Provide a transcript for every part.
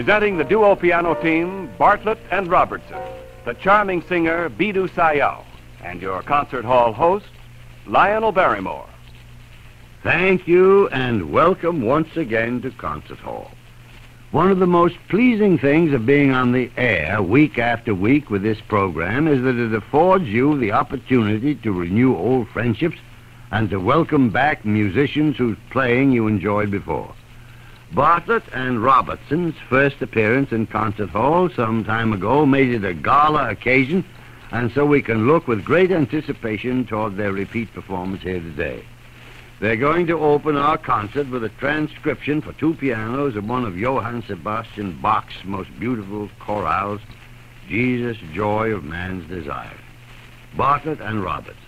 Presenting the duo piano team Bartlett and Robertson, the charming singer Bidu Sayao, and your concert hall host, Lionel Barrymore. Thank you and welcome once again to Concert Hall. One of the most pleasing things of being on the air week after week with this program is that it affords you the opportunity to renew old friendships and to welcome back musicians whose playing you enjoyed before. Bartlett and Robertson's first appearance in Concert Hall some time ago made it a gala occasion, and so we can look with great anticipation toward their repeat performance here today. They're going to open our concert with a transcription for two pianos of one of Johann Sebastian Bach's most beautiful chorales, Jesus, Joy of Man's Desire. Bartlett and Roberts.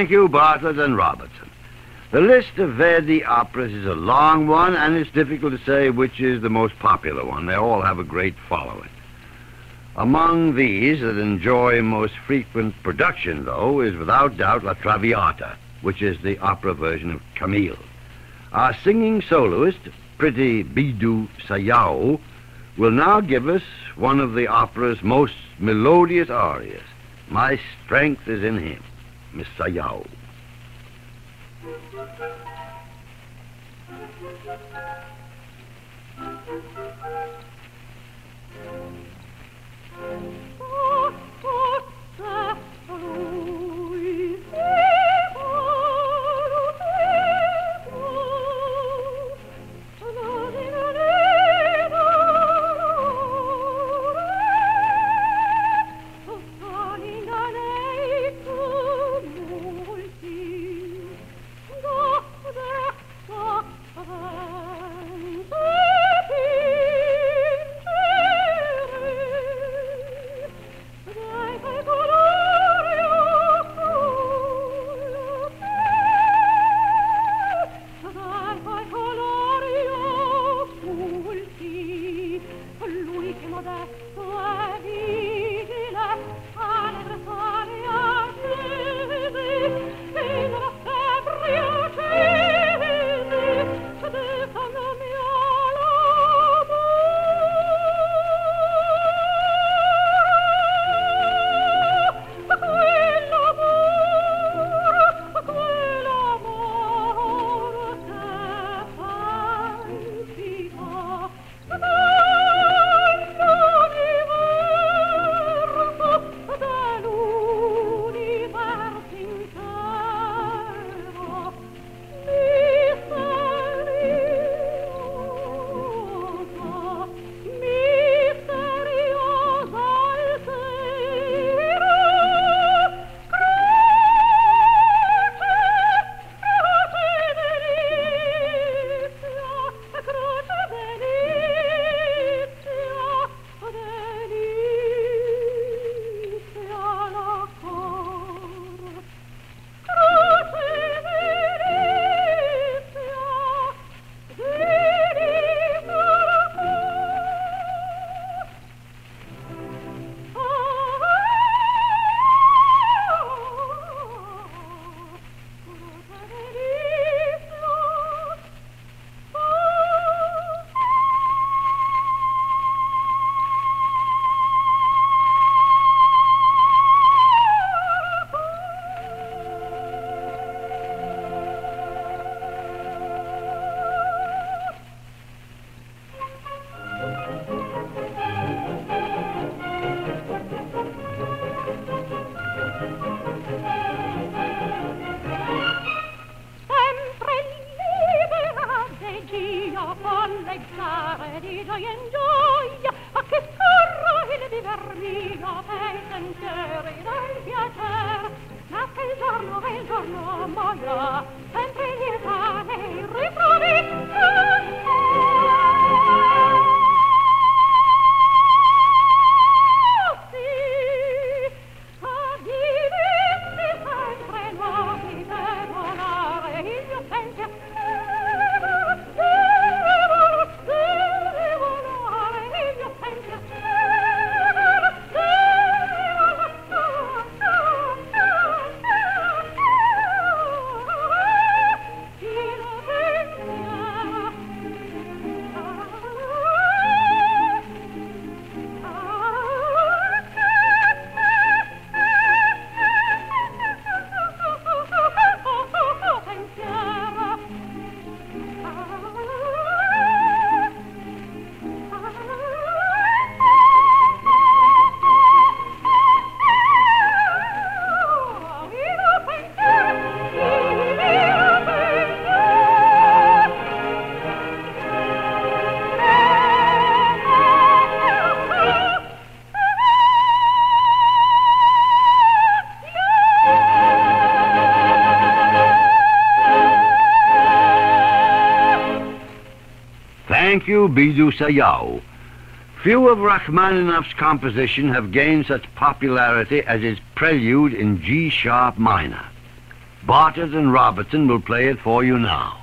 Thank you, Bartlett and Robertson. The list of Verdi operas is a long one, and it's difficult to say which is the most popular one. They all have a great following. Among these that enjoy most frequent production, though, is without doubt La Traviata, which is the opera version of Camille. Our singing soloist, pretty Bidu Sayao, will now give us one of the opera's most melodious arias, My Strength is in Him. Miss Sayao. Thank you, Bidu Sayao. Few of Rachmaninoff's compositions have gained such popularity as his prelude in G sharp minor. Bartlett and Robertson will play it for you now.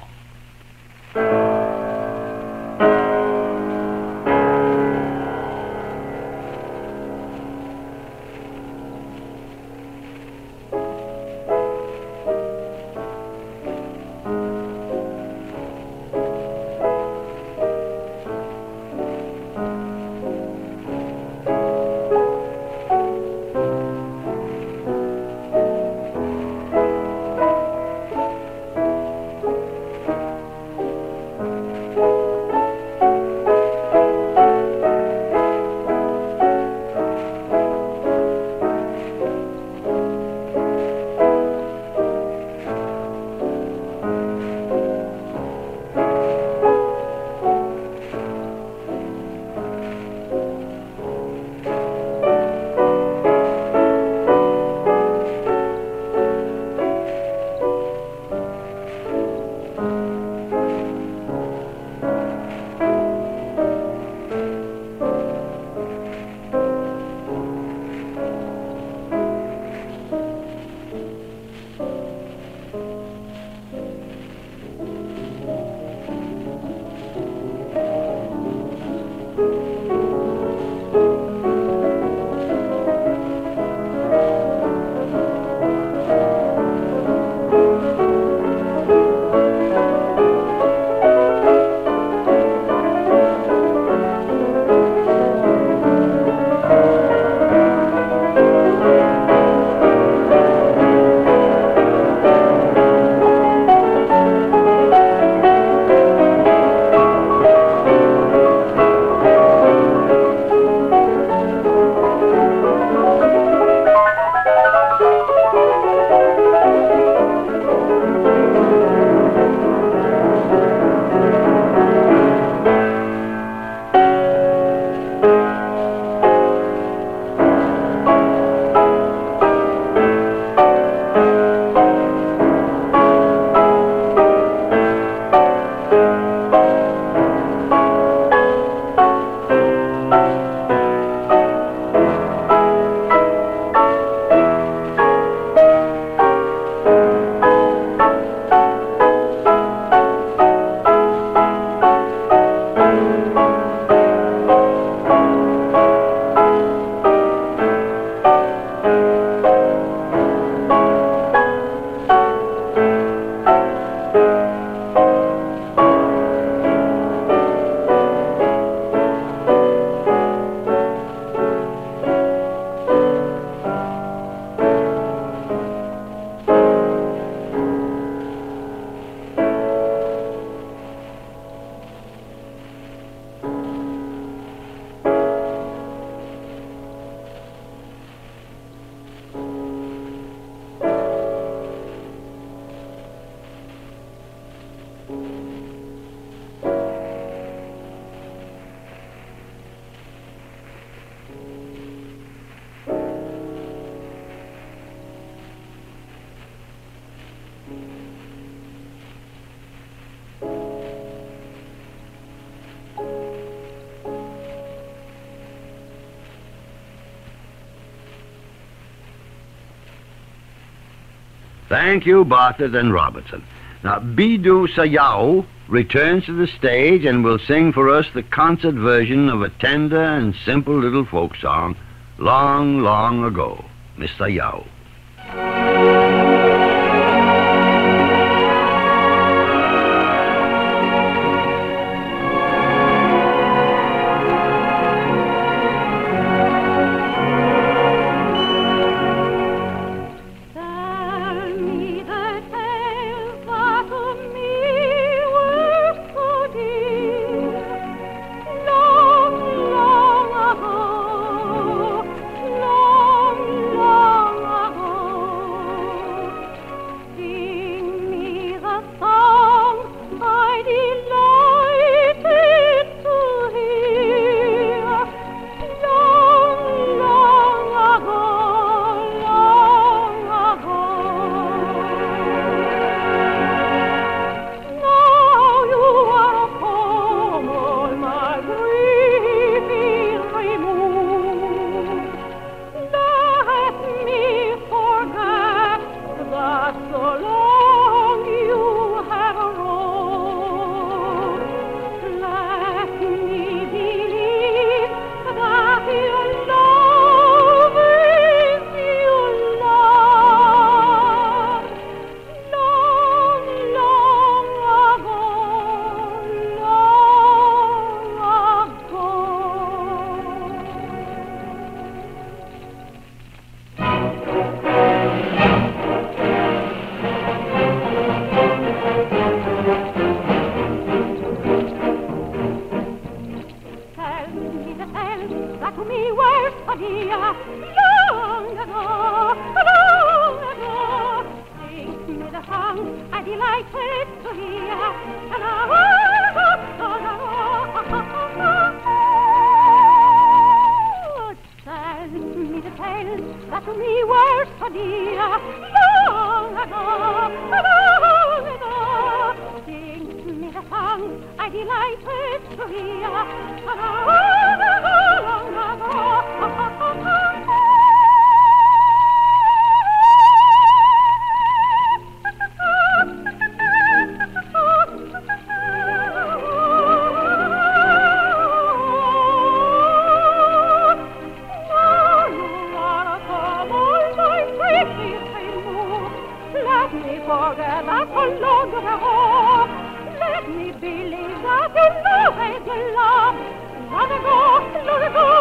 Thank you, Bartlett and Robertson. Now, Bidu Sayao returns to the stage and will sing for us the concert version of a tender and simple little folk song, Long, Long Ago. Miss Sayao. Me were so dear, long ago, long ago. Sing me the song I delighted to hear, and I Tell me the tales that to me were so dear, long ago, long ago. Sing me the song I delighted to hear, long Let me. Let believe that you know is your love. Long ago, long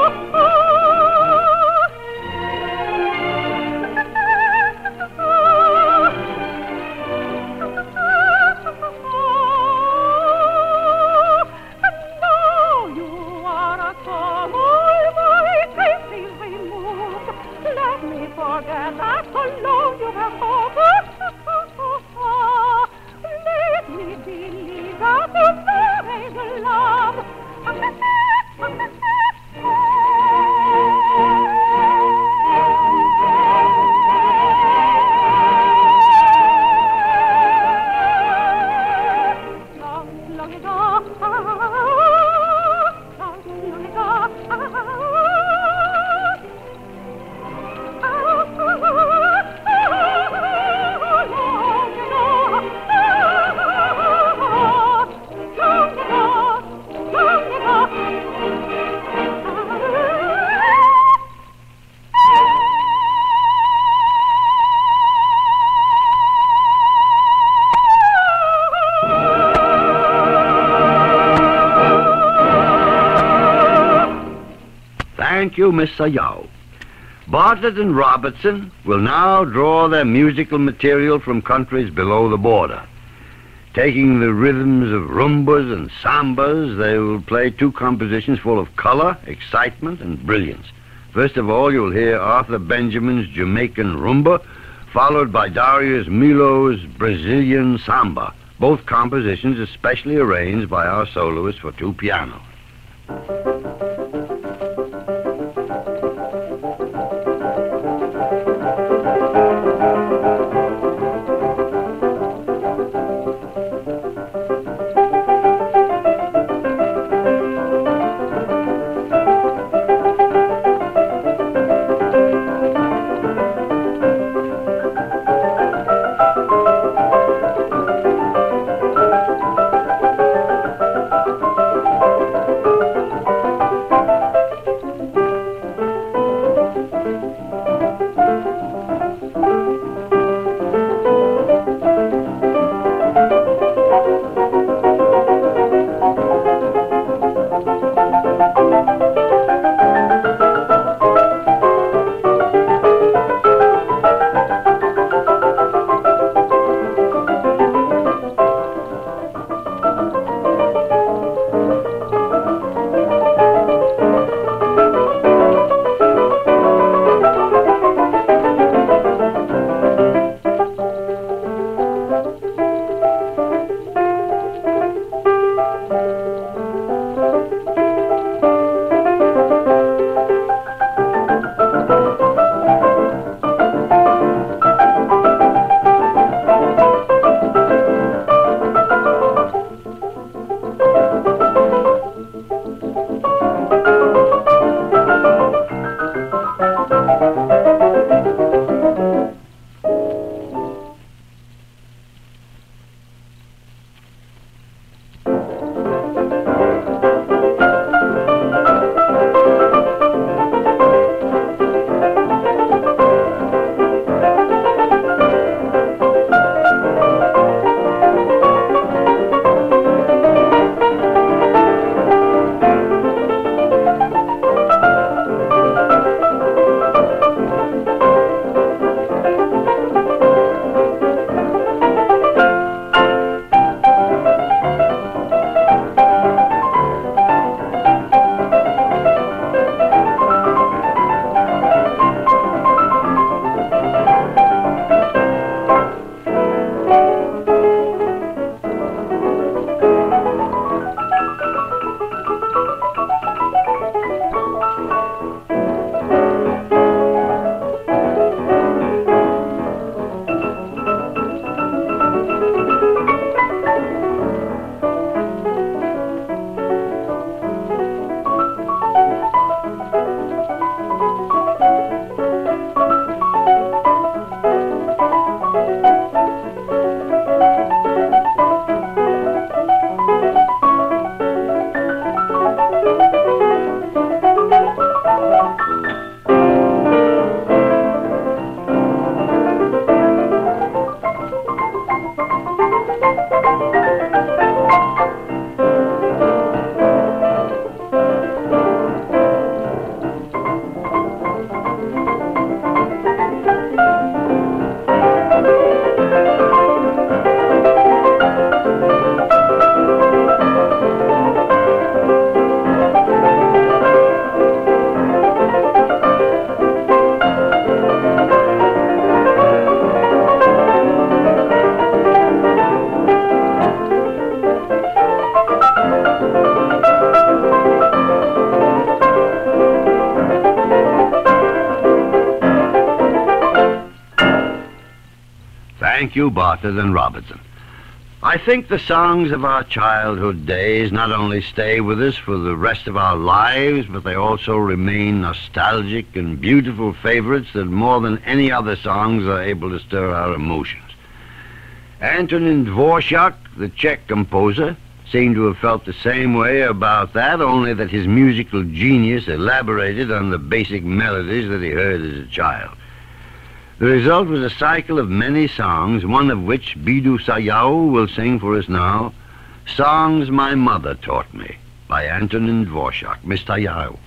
you, Miss Sayao. Bartlett and Robertson will now draw their musical material from countries below the border. Taking the rhythms of rumbas and sambas, they will play two compositions full of color, excitement, and brilliance. First of all, you'll hear Arthur Benjamin's Jamaican rumba, followed by Darius Milhaud's Brazilian samba, both compositions especially arranged by our soloist for two pianos. Thank you, Bartlett and Robertson. I think the songs of our childhood days not only stay with us for the rest of our lives, but they also remain nostalgic and beautiful favorites that more than any other songs are able to stir our emotions. Antonin Dvorak, the Czech composer, seemed to have felt the same way about that, only that his musical genius elaborated on the basic melodies that he heard as a child. The result was a cycle of many songs, one of which Bidu Sayao will sing for us now, Songs My Mother Taught Me, by Antonin Dvorak. Miss Sayao.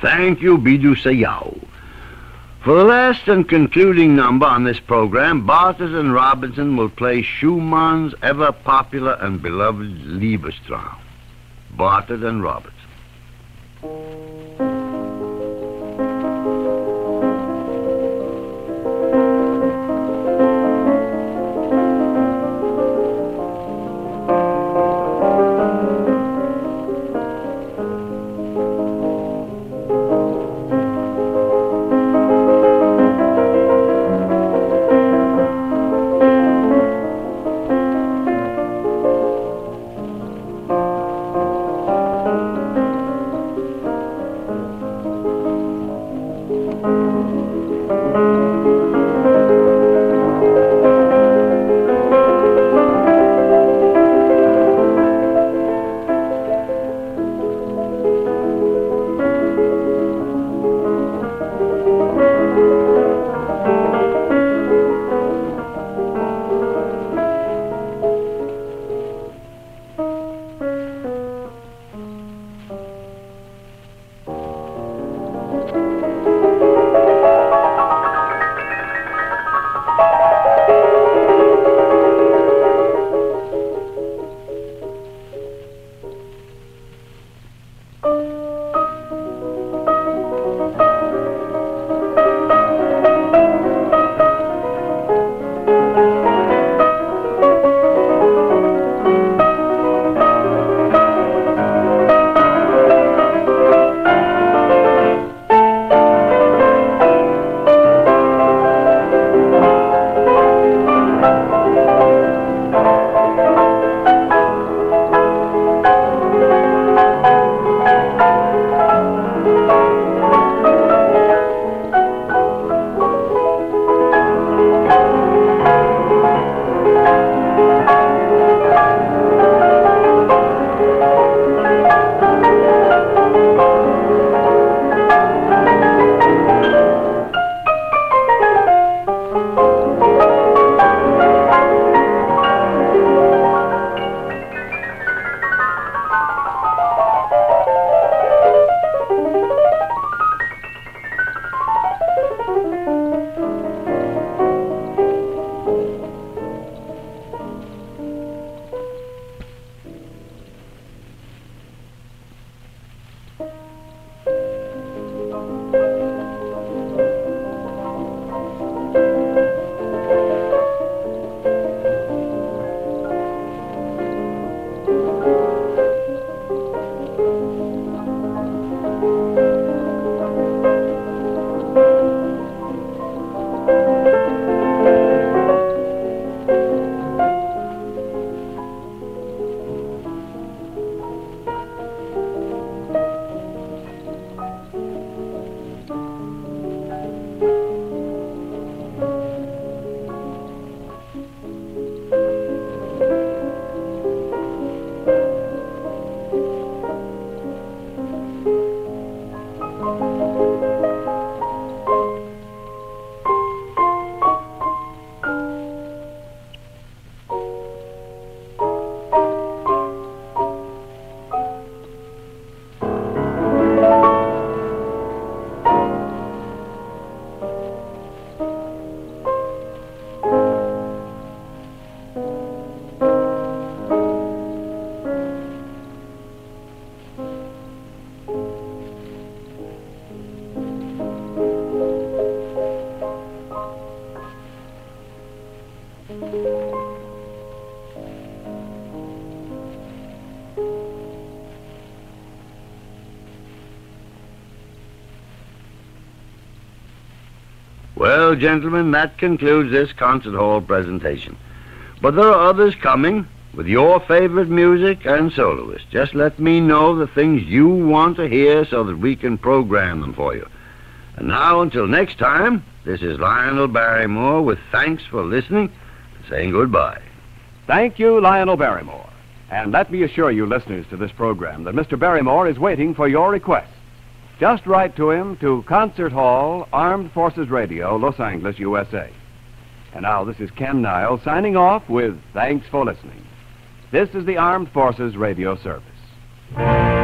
Thank you, Bidu Sayao. For the last and concluding number on this program, Bartlett and Robertson will play Schumann's ever popular and beloved Liebestraum. Bartlett and Robertson. Well, gentlemen, that concludes this concert hall presentation. But there are others coming with your favorite music and soloists. Just let me know the things you want to hear so that we can program them for you. And now, until next time, this is Lionel Barrymore with thanks for listening and saying goodbye. Thank you, Lionel Barrymore. And let me assure you, listeners to this program, that Mr. Barrymore is waiting for your requests. Just write to him to Concert Hall, Armed Forces Radio, Los Angeles, USA. And now, this is Ken Niles signing off with thanks for listening. This is the Armed Forces Radio Service.